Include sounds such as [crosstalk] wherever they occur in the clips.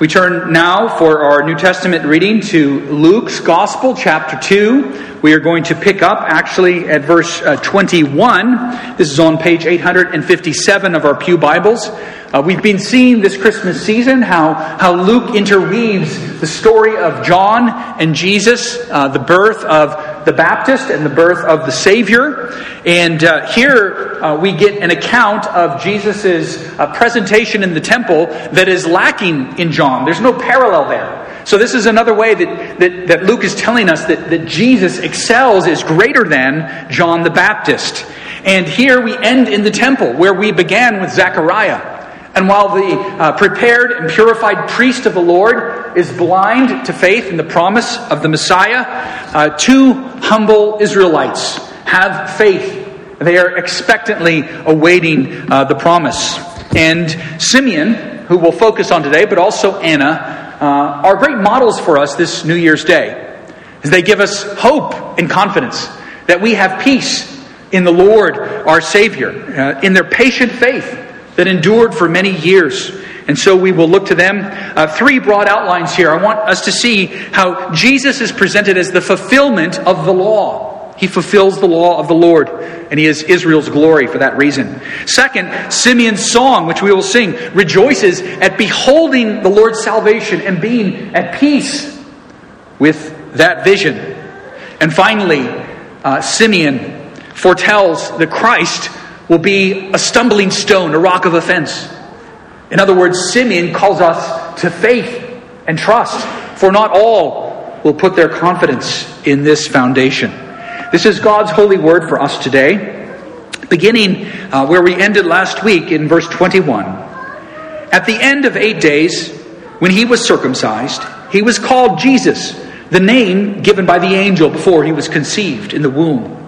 We turn now for our New Testament reading to Luke's Gospel, chapter 2. We are going to pick up actually at verse uh, 21. This is on page 857 of our Pew Bibles. Uh, we've been seeing this Christmas season how, how Luke interweaves the story of John and Jesus, uh, the birth of the Baptist and the birth of the Savior. And uh, here uh, we get an account of Jesus' uh, presentation in the temple that is lacking in John. There's no parallel there. So, this is another way that, that, that Luke is telling us that, that Jesus excels, is greater than John the Baptist. And here we end in the temple, where we began with Zechariah. And while the uh, prepared and purified priest of the Lord is blind to faith in the promise of the Messiah, uh, two humble Israelites have faith. They are expectantly awaiting uh, the promise. And Simeon, who we'll focus on today, but also Anna, uh, are great models for us this New Year's Day. They give us hope and confidence that we have peace in the Lord, our Savior, uh, in their patient faith that endured for many years. And so we will look to them. Uh, three broad outlines here. I want us to see how Jesus is presented as the fulfillment of the law. He fulfills the law of the Lord, and he is Israel's glory for that reason. Second, Simeon's song, which we will sing, rejoices at beholding the Lord's salvation and being at peace with that vision. And finally, uh, Simeon foretells the Christ will be a stumbling stone, a rock of offense. In other words, Simeon calls us to faith and trust, for not all will put their confidence in this foundation. This is God's holy word for us today, beginning uh, where we ended last week in verse 21. At the end of eight days, when he was circumcised, he was called Jesus, the name given by the angel before he was conceived in the womb.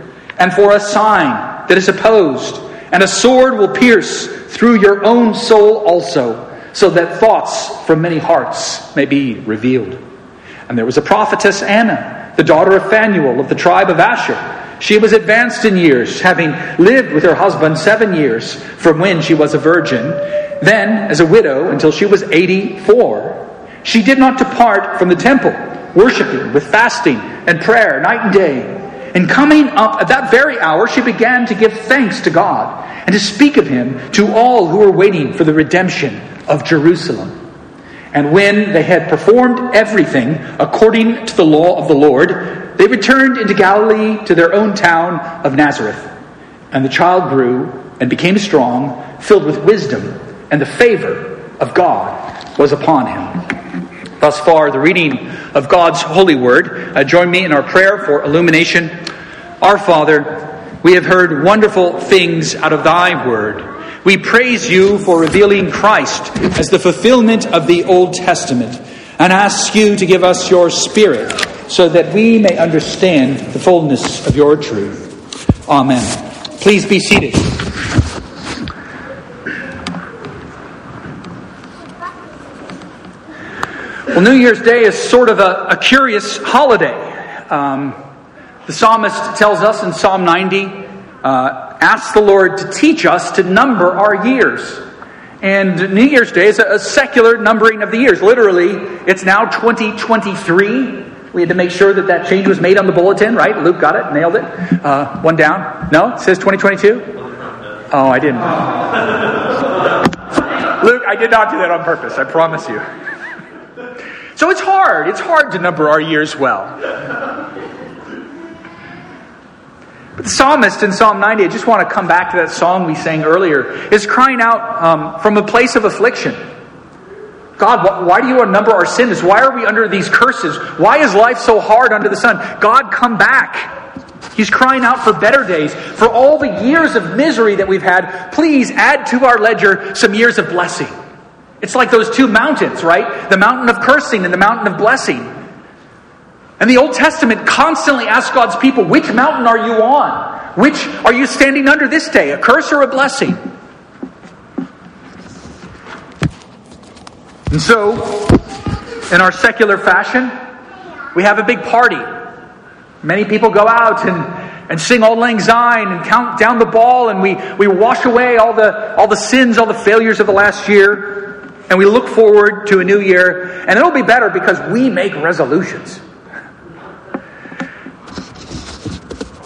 and for a sign that is opposed, and a sword will pierce through your own soul also, so that thoughts from many hearts may be revealed. And there was a prophetess Anna, the daughter of Phanuel of the tribe of Asher. She was advanced in years, having lived with her husband seven years from when she was a virgin, then as a widow until she was 84. She did not depart from the temple, worshiping with fasting and prayer night and day. And coming up at that very hour, she began to give thanks to God and to speak of him to all who were waiting for the redemption of Jerusalem. And when they had performed everything according to the law of the Lord, they returned into Galilee to their own town of Nazareth. And the child grew and became strong, filled with wisdom, and the favor of God was upon him. Thus far, the reading of God's holy word. Uh, join me in our prayer for illumination. Our Father, we have heard wonderful things out of thy word. We praise you for revealing Christ as the fulfillment of the Old Testament and ask you to give us your Spirit so that we may understand the fullness of your truth. Amen. Please be seated. Well, New Year's Day is sort of a, a curious holiday. Um, the psalmist tells us in Psalm 90 uh, ask the Lord to teach us to number our years. And New Year's Day is a, a secular numbering of the years. Literally, it's now 2023. We had to make sure that that change was made on the bulletin, right? Luke got it, nailed it. Uh, one down. No, it says 2022? Oh, I didn't. [laughs] Luke, I did not do that on purpose, I promise you. So it's hard. It's hard to number our years well. But the psalmist in Psalm 90, I just want to come back to that song we sang earlier, is crying out um, from a place of affliction. God, why do you unnumber our sins? Why are we under these curses? Why is life so hard under the sun? God, come back. He's crying out for better days. For all the years of misery that we've had, please add to our ledger some years of blessing. It's like those two mountains, right? The mountain of cursing and the mountain of blessing. And the Old Testament constantly asks God's people, which mountain are you on? Which are you standing under this day, a curse or a blessing? And so, in our secular fashion, we have a big party. Many people go out and, and sing Auld Lang Syne and count down the ball, and we, we wash away all the, all the sins, all the failures of the last year. And we look forward to a new year, and it'll be better because we make resolutions.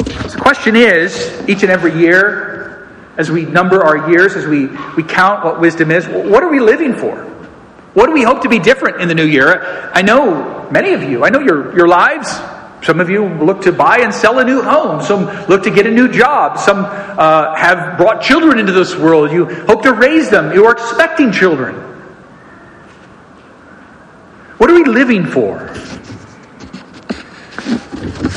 So the question is each and every year, as we number our years, as we, we count what wisdom is, what are we living for? What do we hope to be different in the new year? I know many of you, I know your, your lives. Some of you look to buy and sell a new home. Some look to get a new job. Some uh, have brought children into this world. You hope to raise them. You are expecting children. What are we living for?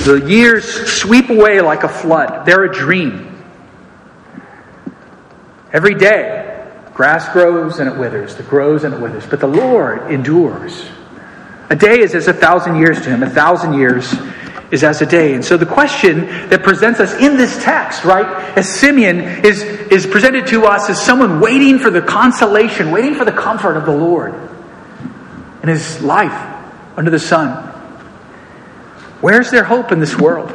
The years sweep away like a flood. They're a dream. Every day, grass grows and it withers, it grows and it withers, but the Lord endures. A day is as a thousand years to him, a thousand years is as a day. And so the question that presents us in this text, right, as Simeon is, is presented to us as someone waiting for the consolation, waiting for the comfort of the Lord in his life under the sun. Where's their hope in this world?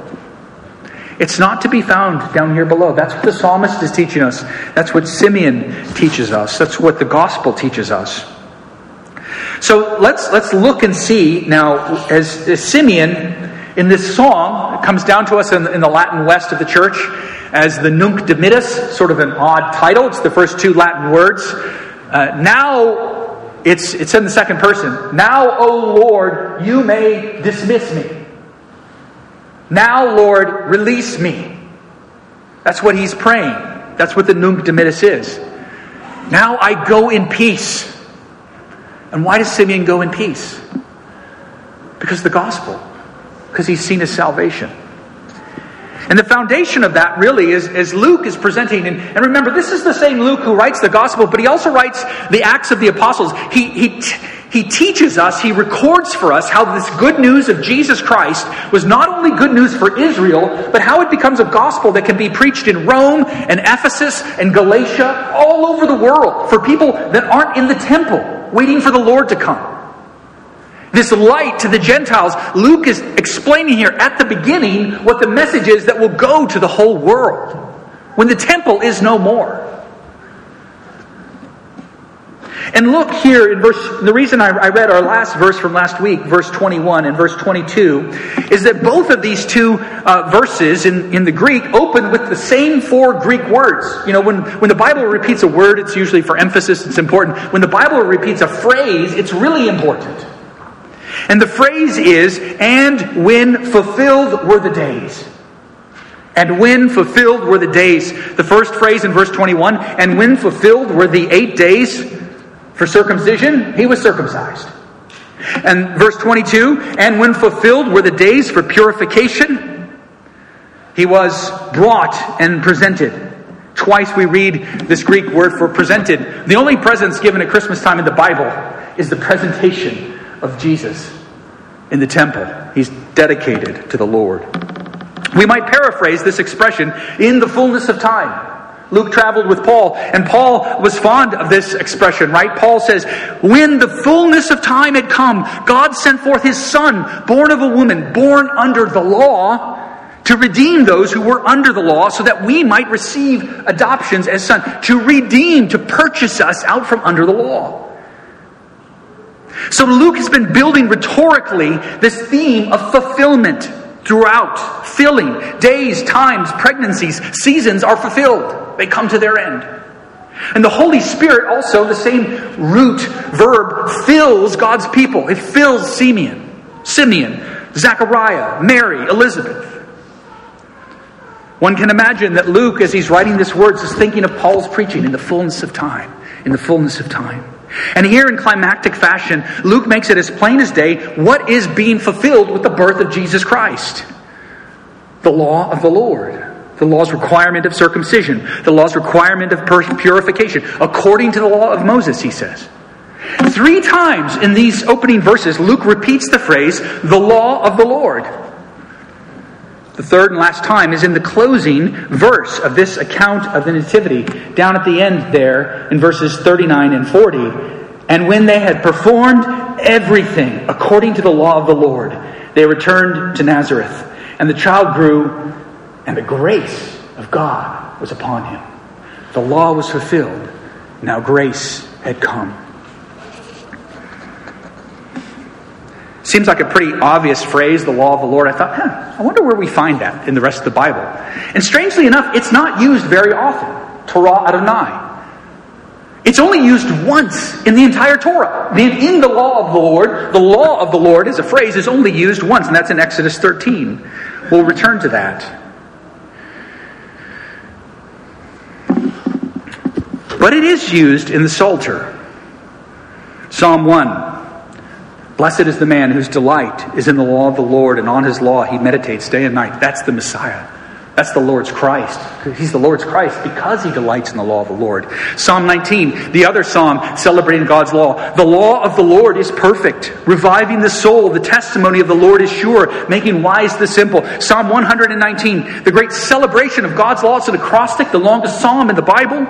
It's not to be found down here below. That's what the psalmist is teaching us. That's what Simeon teaches us. That's what the gospel teaches us. So let's let's look and see now as, as Simeon in this song comes down to us in, in the Latin West of the church as the Nunc Dimittis, sort of an odd title. It's the first two Latin words. Uh, now it's, it's in the second person. Now, O Lord, you may dismiss me. Now, Lord, release me. That's what he's praying. That's what the Nunc Dimittis is. Now I go in peace. And why does Simeon go in peace? Because the gospel. Because he's seen his salvation. And the foundation of that really is, is Luke is presenting. And, and, remember, this is the same Luke who writes the gospel, but he also writes the Acts of the Apostles. He, he, he teaches us, he records for us how this good news of Jesus Christ was not only good news for Israel, but how it becomes a gospel that can be preached in Rome and Ephesus and Galatia, all over the world, for people that aren't in the temple, waiting for the Lord to come. This light to the Gentiles, Luke is explaining here at the beginning what the message is that will go to the whole world when the temple is no more. And look here in verse, the reason I, read our last verse from last week, verse 21 and verse 22, is that both of these two uh, verses in, in the Greek open with the same four Greek words. You know, when, when the Bible repeats a word, it's usually for emphasis, it's important. When the Bible repeats a phrase, it's really important. And the phrase is, and when fulfilled were the days. And when fulfilled were the days. The first phrase in verse 21, and when fulfilled were the eight days for circumcision, he was circumcised. And verse 22, and when fulfilled were the days for purification, he was brought and presented. Twice we read this Greek word for presented. The only presents given at Christmas time in the Bible is the presentation of Jesus in the temple. He's dedicated to the Lord. We might paraphrase this expression in the fullness of time. Luke traveled with Paul, and Paul was fond of this expression, right? Paul says, When the fullness of time had come, God sent forth his son, born of a woman, born under the law, to redeem those who were under the law, so that we might receive adoptions as sons, to redeem, to purchase us out from under the law. So Luke has been building rhetorically this theme of fulfillment throughout. Filling. Days, times, pregnancies, seasons are fulfilled. They come to their end. And the Holy Spirit also, the same root verb, fills God's people. It fills Simeon, Simeon, Zechariah, Mary, Elizabeth. One can imagine that Luke, as he's writing this words, is thinking of Paul's preaching in the fullness of time. In the fullness of time. And here in climactic fashion, Luke makes it as plain as day what is being fulfilled with the birth of Jesus Christ the law of the Lord. The law's requirement of circumcision, the law's requirement of purification, according to the law of Moses, he says. Three times in these opening verses, Luke repeats the phrase, the law of the Lord. The third and last time is in the closing verse of this account of the Nativity, down at the end there in verses 39 and 40. And when they had performed everything according to the law of the Lord, they returned to Nazareth. And the child grew, and the grace of God was upon him. The law was fulfilled. Now grace had come. Seems like a pretty obvious phrase, the law of the Lord. I thought, huh, I wonder where we find that in the rest of the Bible. And strangely enough, it's not used very often. Torah Adonai. It's only used once in the entire Torah. In the law of the Lord, the law of the Lord as a phrase is only used once, and that's in Exodus 13. We'll return to that. But it is used in the Psalter. Psalm 1. Blessed is the man whose delight is in the law of the Lord, and on his law he meditates day and night. That's the Messiah. That's the Lord's Christ. He's the Lord's Christ because he delights in the law of the Lord. Psalm 19, the other psalm celebrating God's law. The law of the Lord is perfect, reviving the soul. The testimony of the Lord is sure, making wise the simple. Psalm 119, the great celebration of God's law. It's an acrostic, the longest psalm in the Bible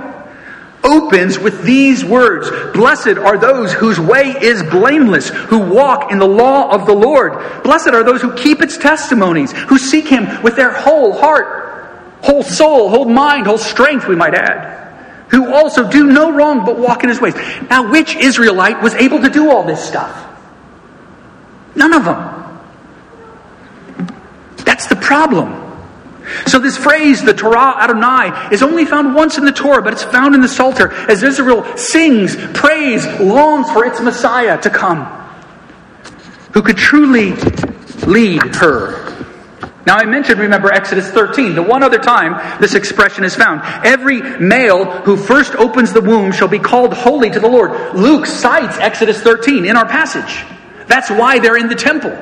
opens with these words Blessed are those whose way is blameless, who walk in the law of the Lord. Blessed are those who keep its testimonies, who seek him with their whole heart, whole soul, whole mind, whole strength, we might add. Who also do no wrong but walk in his ways. Now, which Israelite was able to do all this stuff? None of them. That's the problem. So, this phrase, the Torah Adonai, is only found once in the Torah, but it's found in the Psalter as Israel sings, prays, longs for its Messiah to come, who could truly lead her. Now, I mentioned, remember, Exodus 13. The one other time this expression is found. Every male who first opens the womb shall be called holy to the Lord. Luke cites Exodus 13 in our passage. That's why they're in the temple.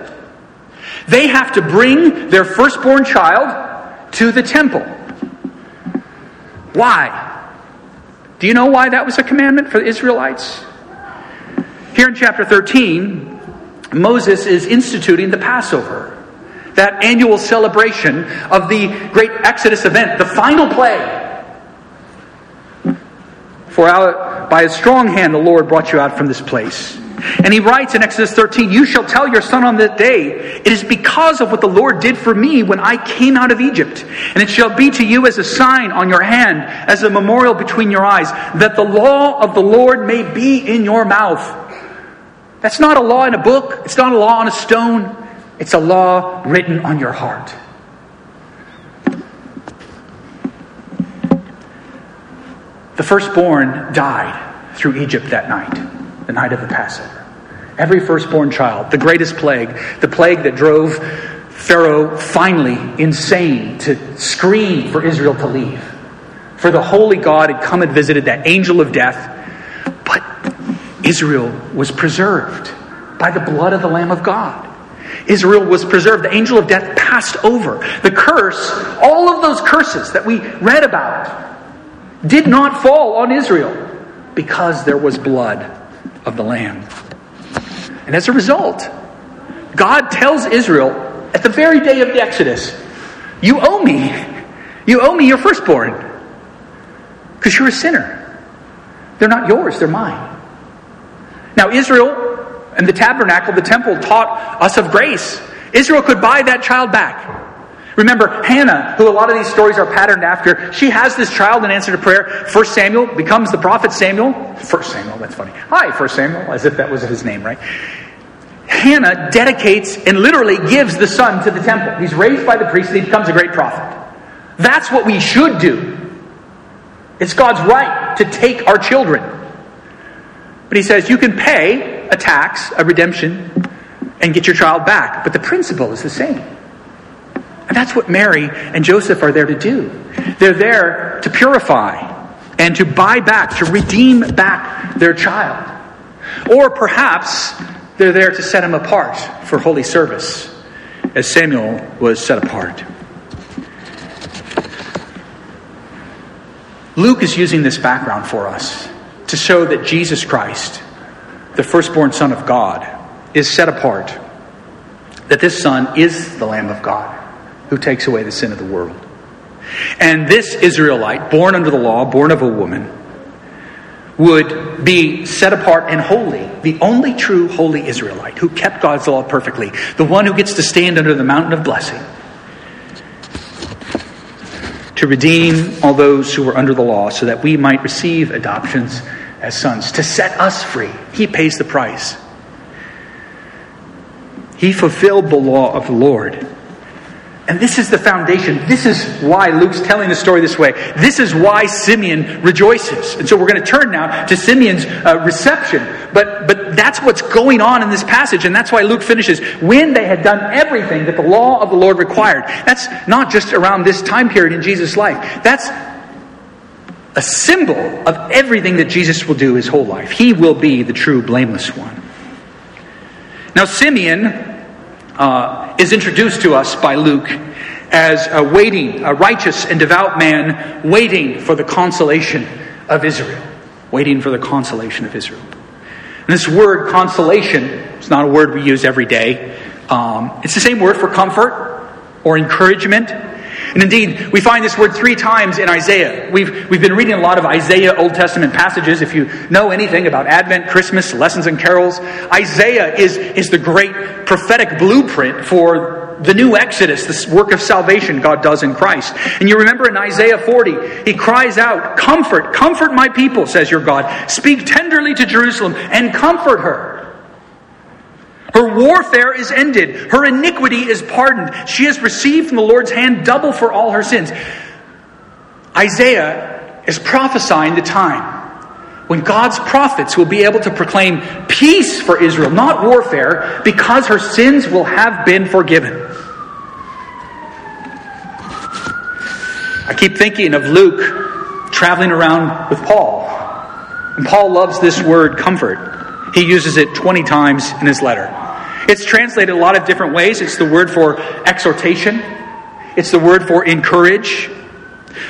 They have to bring their firstborn child to the temple. Why? Do you know why that was a commandment for the Israelites? Here in chapter 13, Moses is instituting the Passover, that annual celebration of the great Exodus event, the final plague. For out, by a strong hand the Lord brought you out from this place. And he writes in Exodus 13, You shall tell your son on that day, it is because of what the Lord did for me when I came out of Egypt. And it shall be to you as a sign on your hand, as a memorial between your eyes, that the law of the Lord may be in your mouth. That's not a law in a book, it's not a law on a stone, it's a law written on your heart. The firstborn died through Egypt that night the night of the Passover. Every firstborn child, the greatest plague, the plague that drove Pharaoh finally insane to scream for Israel to leave. For the holy God had come and visited that angel of death, but Israel was preserved by the blood of the Lamb of God. Israel was preserved. The angel of death passed over. The curse, all of those curses that we read about, did not fall on Israel because there was blood of the land. And as a result, God tells Israel at the very day of the Exodus, You owe me. You owe me your firstborn. Because you're a sinner. They're not yours, they're mine. Now, Israel and the tabernacle, the temple, taught us of grace. Israel could buy that child back. Remember, Hannah, who a lot of these stories are patterned after, she has this child in answer to prayer. First Samuel becomes the prophet Samuel. First Samuel, that's funny. Hi, First Samuel, as if that was his name, right? Hannah dedicates and literally gives the son to the temple. He's raised by the priest and he becomes a great prophet. That's what we should do. It's God's right to take our children. But he says you can pay a tax, a redemption, and get your child back. But the principle is the same. And that's what Mary and Joseph are there to do. They're there to purify and to buy back, to redeem back their child. Or perhaps they're there to set him apart for holy service, as Samuel was set apart. Luke is using this background for us to show that Jesus Christ, the firstborn Son of God, is set apart, that this Son is the Lamb of God who takes away the sin of the world. And this Israelite, born under the law, born of a woman, would be set apart and holy, the only true holy Israelite who kept God's law perfectly, the one who gets to stand under the mountain of blessing to redeem all those who were under the law so that we might receive adoptions as sons, to set us free. He pays the price. He fulfilled the law of the Lord. And this is the foundation. This is why Luke's telling the story this way. This is why Simeon rejoices. And so we're going to turn now to Simeon's uh, reception. But, but that's what's going on in this passage. And that's why Luke finishes when they had done everything that the law of the Lord required. That's not just around this time period in Jesus' life. That's a symbol of everything that Jesus will do his whole life. He will be the true blameless one. Now, Simeon uh, is introduced to us by Luke as a waiting, a righteous and devout man waiting for the consolation of Israel. Waiting for the consolation of Israel. And this word consolation is not a word we use every day. Um, it's the same word for comfort or encouragement. And indeed, we find this word three times in Isaiah. We've, we've been reading a lot of Isaiah Old Testament passages. If you know anything about Advent, Christmas, lessons and carols, Isaiah is, is the great prophetic blueprint for the new Exodus, this work of salvation God does in Christ. And you remember in Isaiah 40, he cries out, Comfort, comfort my people, says your God. Speak tenderly to Jerusalem and comfort her. Her warfare is ended. Her iniquity is pardoned. She has received from the Lord's hand double for all her sins. Isaiah is prophesying the time when God's prophets will be able to proclaim peace for Israel, not warfare, because her sins will have been forgiven. I keep thinking of Luke traveling around with Paul. And Paul loves this word comfort. He uses it 20 times in his letter. It's translated a lot of different ways. It's the word for exhortation, it's the word for encourage,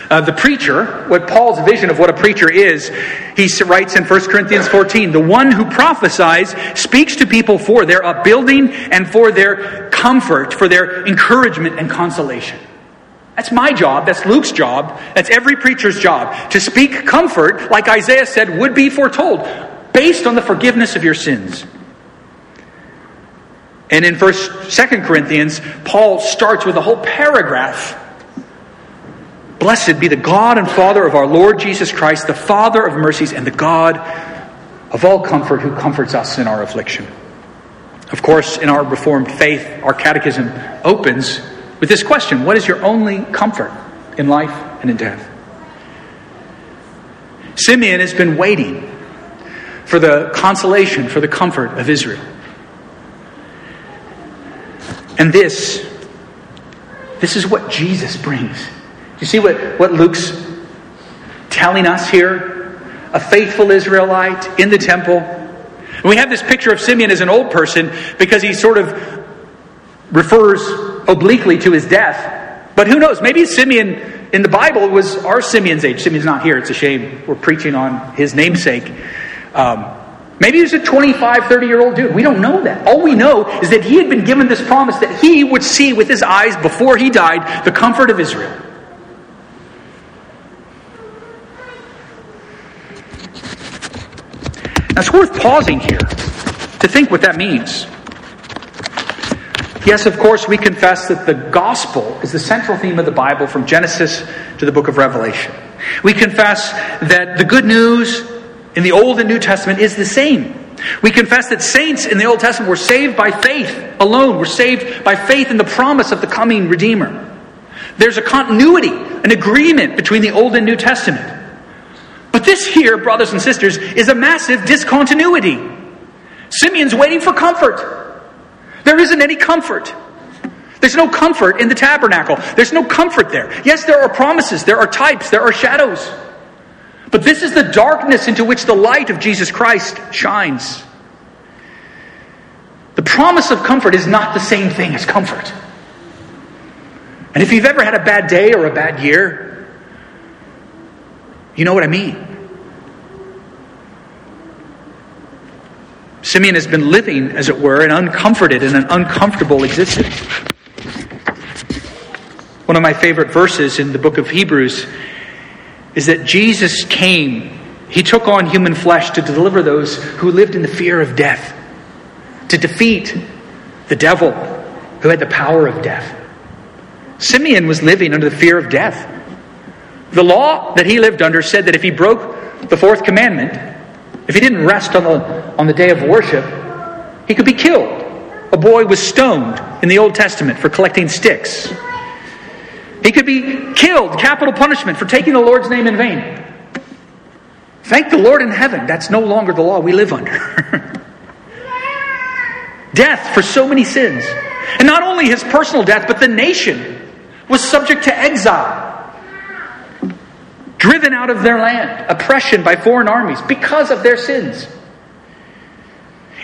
uh, the preacher, what Paul's vision of what a preacher is, he writes in 1 Corinthians 14 the one who prophesies speaks to people for their upbuilding and for their comfort, for their encouragement and consolation. That's my job. That's Luke's job. That's every preacher's job. To speak comfort, like Isaiah said, would be foretold, based on the forgiveness of your sins. And in First, Second Corinthians, Paul starts with a whole paragraph Blessed be the God and Father of our Lord Jesus Christ, the Father of mercies and the God of all comfort who comforts us in our affliction. Of course, in our Reformed faith, our catechism opens with this question What is your only comfort in life and in death? Simeon has been waiting for the consolation, for the comfort of Israel. And this, this is what Jesus brings you see what, what Luke's telling us here? A faithful Israelite in the temple. And we have this picture of Simeon as an old person because he sort of refers obliquely to his death. But who knows? Maybe Simeon in the Bible was our Simeon's age. Simeon's not here. It's a shame. We're preaching on his namesake. Um, Maybe he was a 25, 30 year old dude. We don't know that. All we know is that he had been given this promise that he would see with his eyes before he died the comfort of Israel. Now, it's worth pausing here to think what that means. Yes, of course, we confess that the gospel is the central theme of the Bible from Genesis to the book of Revelation. We confess that the good news in the Old and New Testament is the same. We confess that saints in the Old Testament were saved by faith alone, were saved by faith in the promise of the coming Redeemer. There's a continuity, an agreement between the Old and New Testament. But this here, brothers and sisters, is a massive discontinuity. Simeon's waiting for comfort. There isn't any comfort. There's no comfort in the tabernacle. There's no comfort there. Yes, there are promises, there are types, there are shadows. But this is the darkness into which the light of Jesus Christ shines. The promise of comfort is not the same thing as comfort. And if you've ever had a bad day or a bad year, you know what I mean. Simeon has been living, as it were, an uncomforted and an uncomfortable existence. One of my favorite verses in the book of Hebrews is that Jesus came, he took on human flesh to deliver those who lived in the fear of death, to defeat the devil who had the power of death. Simeon was living under the fear of death. The law that he lived under said that if he broke the fourth commandment, if he didn't rest on the, on the day of worship, he could be killed. A boy was stoned in the Old Testament for collecting sticks. He could be killed, capital punishment, for taking the Lord's name in vain. Thank the Lord in heaven, that's no longer the law we live under. [laughs] death for so many sins. And not only his personal death, but the nation was subject to exile. Driven out of their land, oppression by foreign armies because of their sins.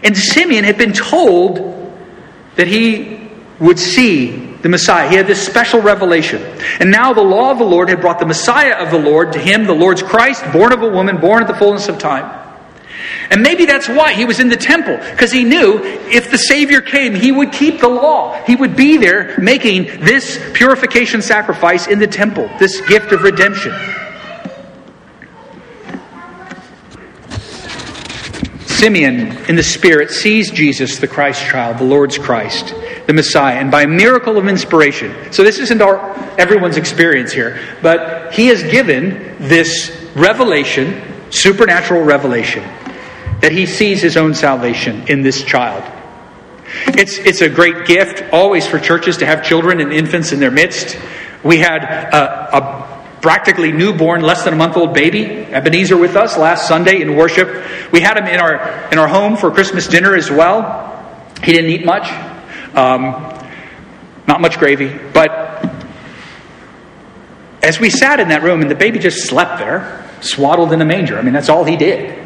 And Simeon had been told that he would see the Messiah. He had this special revelation. And now the law of the Lord had brought the Messiah of the Lord to him, the Lord's Christ, born of a woman, born at the fullness of time. And maybe that's why he was in the temple, because he knew if the Savior came, he would keep the law. He would be there making this purification sacrifice in the temple, this gift of redemption. Simeon, in the Spirit, sees Jesus, the Christ child, the Lord's Christ, the Messiah, and by a miracle of inspiration. So, this isn't our, everyone's experience here, but he has given this revelation, supernatural revelation, that he sees his own salvation in this child. It's, it's a great gift always for churches to have children and infants in their midst. We had a, a practically newborn, less than a month old baby, Ebenezer, with us last Sunday in worship. We had him in our, in our home for Christmas dinner as well. He didn't eat much, um, not much gravy, but as we sat in that room and the baby just slept there, swaddled in a manger, I mean, that's all he did.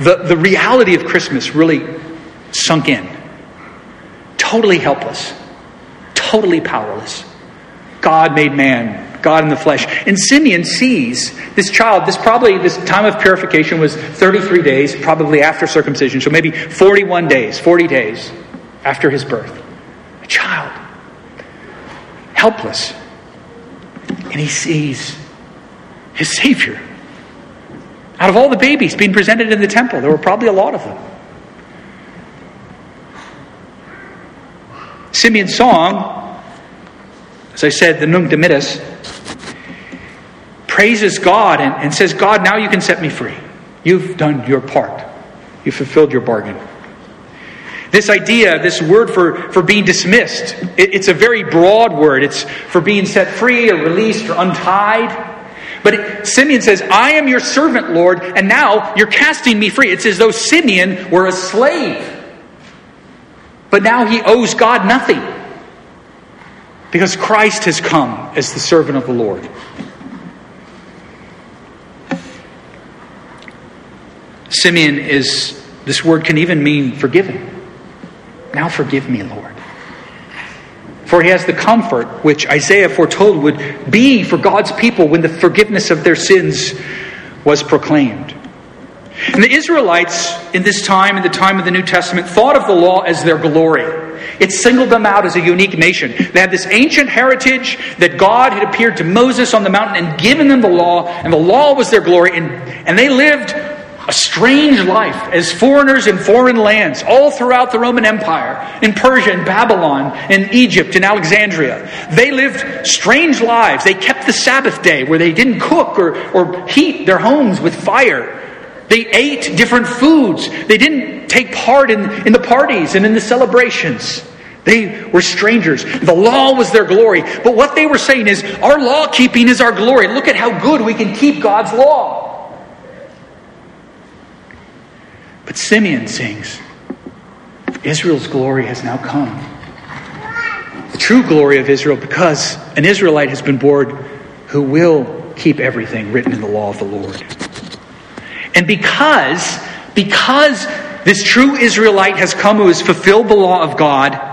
The, the reality of Christmas really sunk in. Totally helpless, totally powerless. God made man, God in the flesh. And Simeon sees this child, this probably, this time of purification was 33 days, probably after circumcision, so maybe 41 days, 40 days after his birth. A child, helpless. And he sees his Savior. Out of all the babies being presented in the temple, there were probably a lot of them. Simeon's song as I said, the Nunc Dimittis praises God and, and says, God, now you can set me free. You've done your part, you've fulfilled your bargain. This idea, this word for, for being dismissed, it, it's a very broad word. It's for being set free or released or untied. But it, Simeon says, I am your servant, Lord, and now you're casting me free. It's as though Simeon were a slave. But now he owes God nothing. Because Christ has come as the servant of the Lord. Simeon is, this word can even mean forgiven. Now forgive me, Lord. For he has the comfort which Isaiah foretold would be for God's people when the forgiveness of their sins was proclaimed. And the Israelites in this time, in the time of the New Testament, thought of the law as their glory. It singled them out as a unique nation. They had this ancient heritage that God had appeared to Moses on the mountain and given them the law, and the law was their glory, and, and they lived a strange life as foreigners in foreign lands, all throughout the Roman Empire, in Persia, in Babylon, in Egypt, in Alexandria. They lived strange lives. They kept the Sabbath day where they didn't cook or, or heat their homes with fire. They ate different foods. They didn't take part in, in the parties and in the celebrations. They were strangers. The law was their glory. But what they were saying is, our law keeping is our glory. Look at how good we can keep God's law. But Simeon sings, Israel's glory has now come. The true glory of Israel, because an Israelite has been born who will keep everything written in the law of the Lord. And because, because this true Israelite has come who has fulfilled the law of God,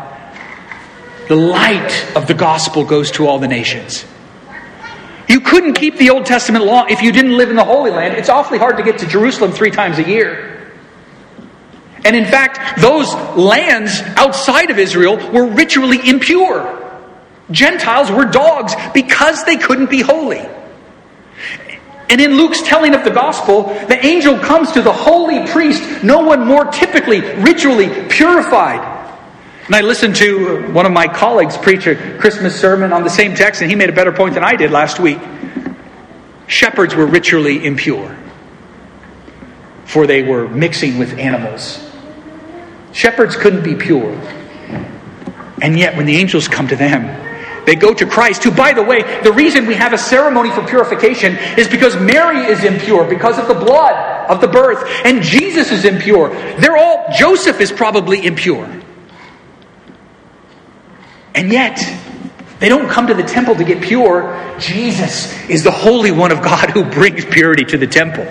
the light of the gospel goes to all the nations. You couldn't keep the Old Testament law if you didn't live in the Holy Land. It's awfully hard to get to Jerusalem three times a year. And in fact, those lands outside of Israel were ritually impure. Gentiles were dogs because they couldn't be holy. And in Luke's telling of the gospel, the angel comes to the holy priest, no one more typically, ritually purified. And I listened to one of my colleagues preach a Christmas sermon on the same text, and he made a better point than I did last week. Shepherds were ritually impure, for they were mixing with animals Shepherds couldn't be pure. And yet, when the angels come to them, they go to Christ, who, by the way, the reason we have a ceremony for purification is because Mary is impure because of the blood of the birth, and Jesus is impure. They're all, Joseph is probably impure. And yet, they don't come to the temple to get pure. Jesus is the Holy One of God who brings purity to the temple.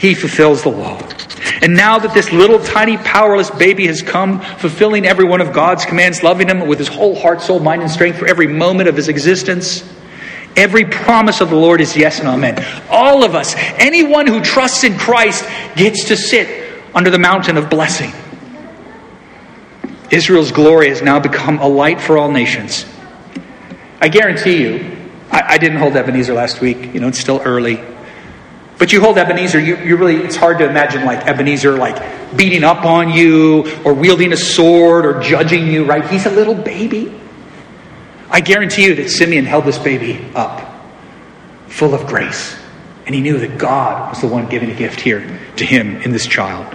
He fulfills the law. And now that this little tiny powerless baby has come, fulfilling every one of God's commands, loving him with his whole heart, soul, mind, and strength for every moment of his existence, every promise of the Lord is yes and amen. All of us, anyone who trusts in Christ, gets to sit under the mountain of blessing. Israel's glory has now become a light for all nations. I guarantee you, I, I didn't hold Ebenezer last week. You know, it's still early. But you hold Ebenezer, you, you really, it's hard to imagine like Ebenezer like beating up on you or wielding a sword or judging you, right? He's a little baby. I guarantee you that Simeon held this baby up full of grace. And he knew that God was the one giving a gift here to him in this child.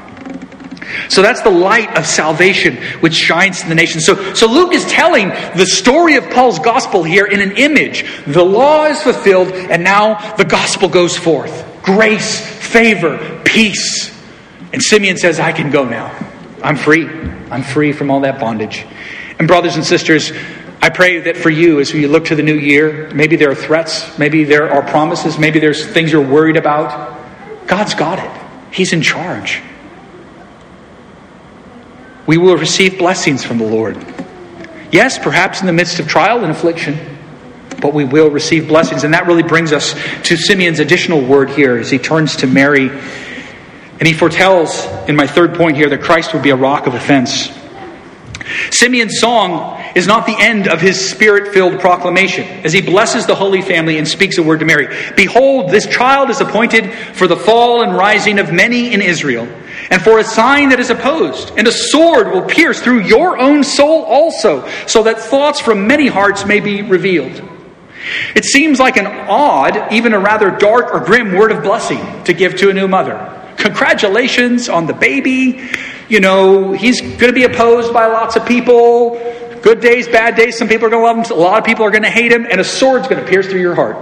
So that's the light of salvation which shines to the nation. So, so Luke is telling the story of Paul's gospel here in an image. The law is fulfilled, and now the gospel goes forth. Grace, favor, peace. And Simeon says, I can go now. I'm free. I'm free from all that bondage. And, brothers and sisters, I pray that for you, as you look to the new year, maybe there are threats, maybe there are promises, maybe there's things you're worried about. God's got it, He's in charge we will receive blessings from the Lord. Yes, perhaps in the midst of trial and affliction, but we will receive blessings. And that really brings us to Simeon's additional word here as he turns to Mary. And he foretells, in my third point here, that Christ will be a rock of offense. Simeon's song is not the end of his spirit filled proclamation as he blesses the Holy Family and speaks a word to Mary. Behold, this child is appointed for the fall and rising of many in Israel, and for a sign that is opposed, and a sword will pierce through your own soul also, so that thoughts from many hearts may be revealed. It seems like an odd, even a rather dark or grim word of blessing to give to a new mother. Congratulations on the baby. You know, he's going to be opposed by lots of people. Good days, bad days. Some people are going to love him. A lot of people are going to hate him. And a sword's going to pierce through your heart.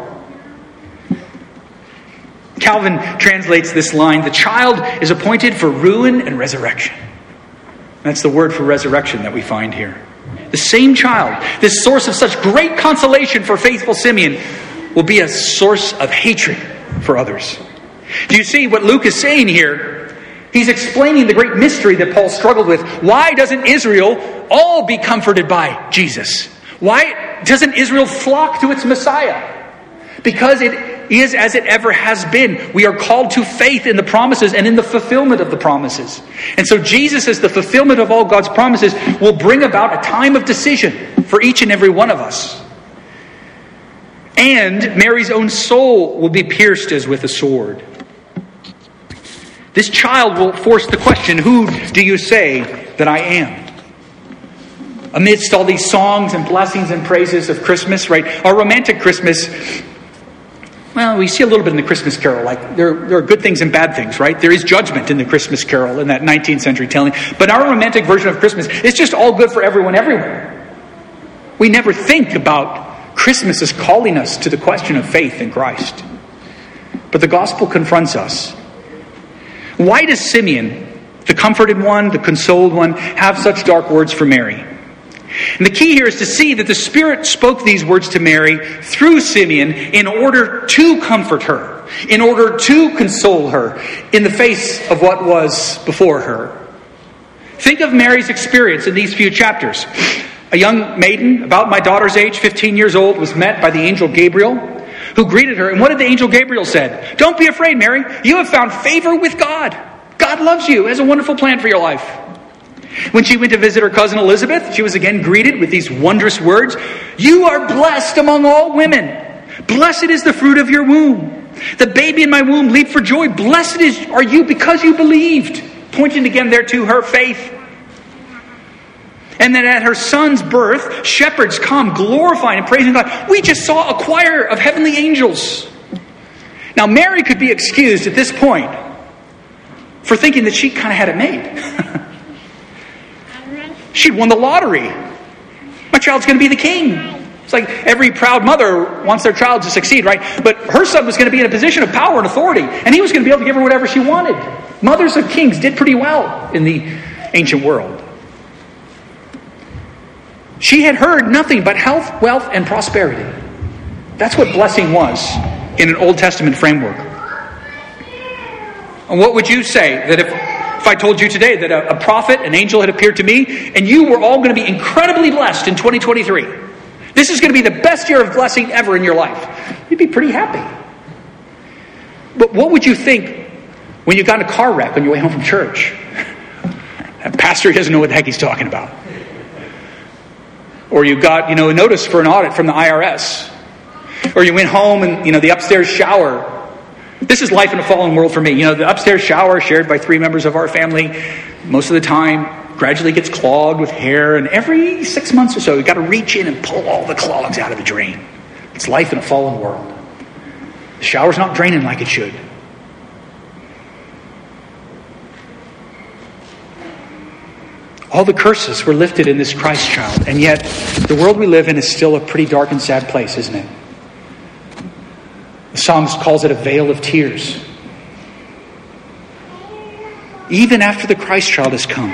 Calvin translates this line the child is appointed for ruin and resurrection. That's the word for resurrection that we find here. The same child, this source of such great consolation for faithful Simeon, will be a source of hatred for others. Do you see what Luke is saying here? He's explaining the great mystery that Paul struggled with. Why doesn't Israel all be comforted by Jesus? Why doesn't Israel flock to its Messiah? Because it is as it ever has been. We are called to faith in the promises and in the fulfillment of the promises. And so Jesus, as the fulfillment of all God's promises, will bring about a time of decision for each and every one of us. And Mary's own soul will be pierced as with a sword. This child will force the question Who do you say that I am? Amidst all these songs and blessings and praises of Christmas, right? Our romantic Christmas well, we see a little bit in the Christmas carol. Like, there, there are good things and bad things, right? There is judgment in the Christmas carol in that 19th century telling. But our romantic version of Christmas is just all good for everyone everywhere. We never think about Christmas as calling us to the question of faith in Christ. But the gospel confronts us. Why does Simeon, the comforted one, the consoled one, have such dark words for Mary? And the key here is to see that the Spirit spoke these words to Mary through Simeon in order to comfort her, in order to console her in the face of what was before her. Think of Mary's experience in these few chapters. A young maiden, about my daughter's age, 15 years old, was met by the angel Gabriel, who greeted her. And what did the angel Gabriel said? Don't be afraid, Mary. You have found favor with God. God loves you, has a wonderful plan for your life. When she went to visit her cousin Elizabeth, she was again greeted with these wondrous words You are blessed among all women. Blessed is the fruit of your womb. The baby in my womb leaped for joy. Blessed is, are you because you believed. Pointing again there to her faith. And then at her son's birth, shepherds come glorifying and praising God. We just saw a choir of heavenly angels. Now, Mary could be excused at this point for thinking that she kind of had it made. [laughs] She'd won the lottery. My child's going to be the king. It's like every proud mother wants their child to succeed, right? But her son was going to be in a position of power and authority, and he was going to be able to give her whatever she wanted. Mothers of kings did pretty well in the ancient world. She had heard nothing but health, wealth, and prosperity. That's what blessing was in an Old Testament framework. And what would you say that if if I told you today that a, a prophet, an angel had appeared to me, and you were all going to be incredibly blessed in 2023, this is going to be the best year of blessing ever in your life, you'd be pretty happy. But what would you think when you got in a car wreck on your way home from church? [laughs] That pastor doesn't know what the heck he's talking about. Or you got, you know, a notice for an audit from the IRS. Or you went home and, you know, the upstairs shower this is life in a fallen world for me. You know, the upstairs shower shared by three members of our family, most of the time, gradually gets clogged with hair, and every six months or so, you've got to reach in and pull all the clogs out of the drain. It's life in a fallen world. The shower's not draining like it should. All the curses were lifted in this Christ child, and yet the world we live in is still a pretty dark and sad place, isn't it? Psalms calls it a vale of tears. Even after the Christ child has come.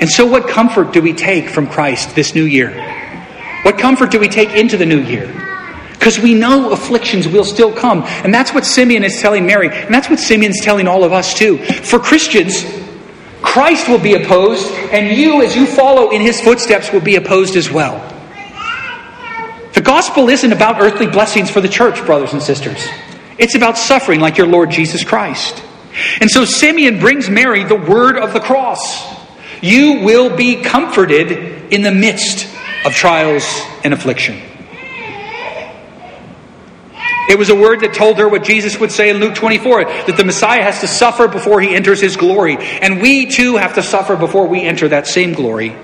And so, what comfort do we take from Christ this new year? What comfort do we take into the new year? Because we know afflictions will still come. And that's what Simeon is telling Mary. And that's what Simeon's telling all of us too. For Christians, Christ will be opposed, and you, as you follow in his footsteps, will be opposed as well. Gospel isn't about earthly blessings for the church, brothers and sisters. It's about suffering like your Lord Jesus Christ. And so Simeon brings Mary the word of the cross. You will be comforted in the midst of trials and affliction. It was a word that told her what Jesus would say in Luke 24 that the Messiah has to suffer before he enters his glory. And we too have to suffer before we enter that same glory.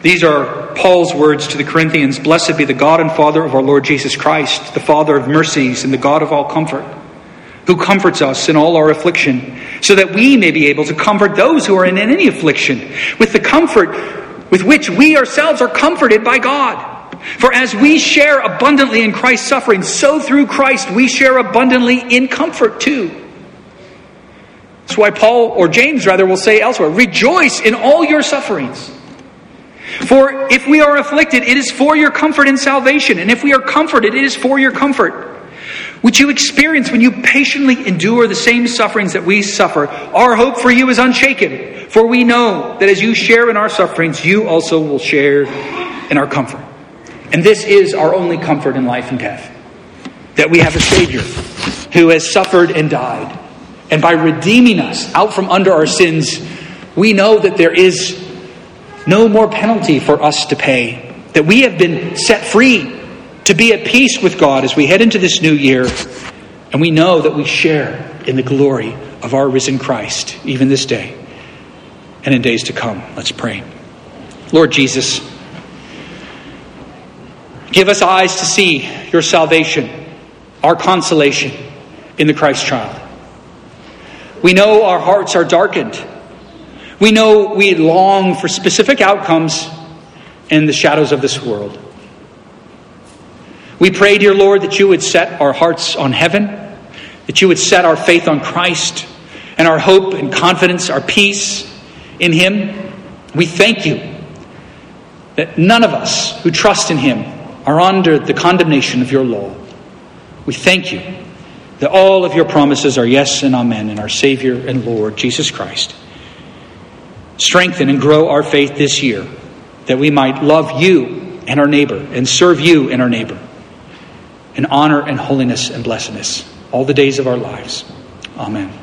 These are Paul's words to the Corinthians Blessed be the God and Father of our Lord Jesus Christ, the Father of mercies and the God of all comfort, who comforts us in all our affliction, so that we may be able to comfort those who are in any affliction with the comfort with which we ourselves are comforted by God. For as we share abundantly in Christ's suffering, so through Christ we share abundantly in comfort too. That's why Paul, or James rather, will say elsewhere, rejoice in all your sufferings for if we are afflicted, it is for your comfort and salvation. And if we are comforted, it is for your comfort. Which you experience when you patiently endure the same sufferings that we suffer. Our hope for you is unshaken. For we know that as you share in our sufferings, you also will share in our comfort. And this is our only comfort in life and death. That we have a Savior who has suffered and died. And by redeeming us out from under our sins, we know that there is no more penalty for us to pay, that we have been set free to be at peace with God as we head into this new year, And we know that we share in the glory of our risen Christ, even this day and in days to come. Let's pray. Lord Jesus, give us eyes to see your salvation, our consolation in the Christ child. We know our hearts are darkened. We know we long for specific outcomes in the shadows of this world. We pray, dear Lord, that you would set our hearts on heaven, that you would set our faith on Christ, and our hope and confidence, our peace in Him. We thank you that none of us who trust in Him are under the condemnation of your law. We thank you that all of your promises are yes and amen in our Savior and Lord, Jesus Christ. Strengthen and grow our faith this year that we might love you and our neighbor and serve you and our neighbor in honor and holiness and blessedness all the days of our lives. Amen.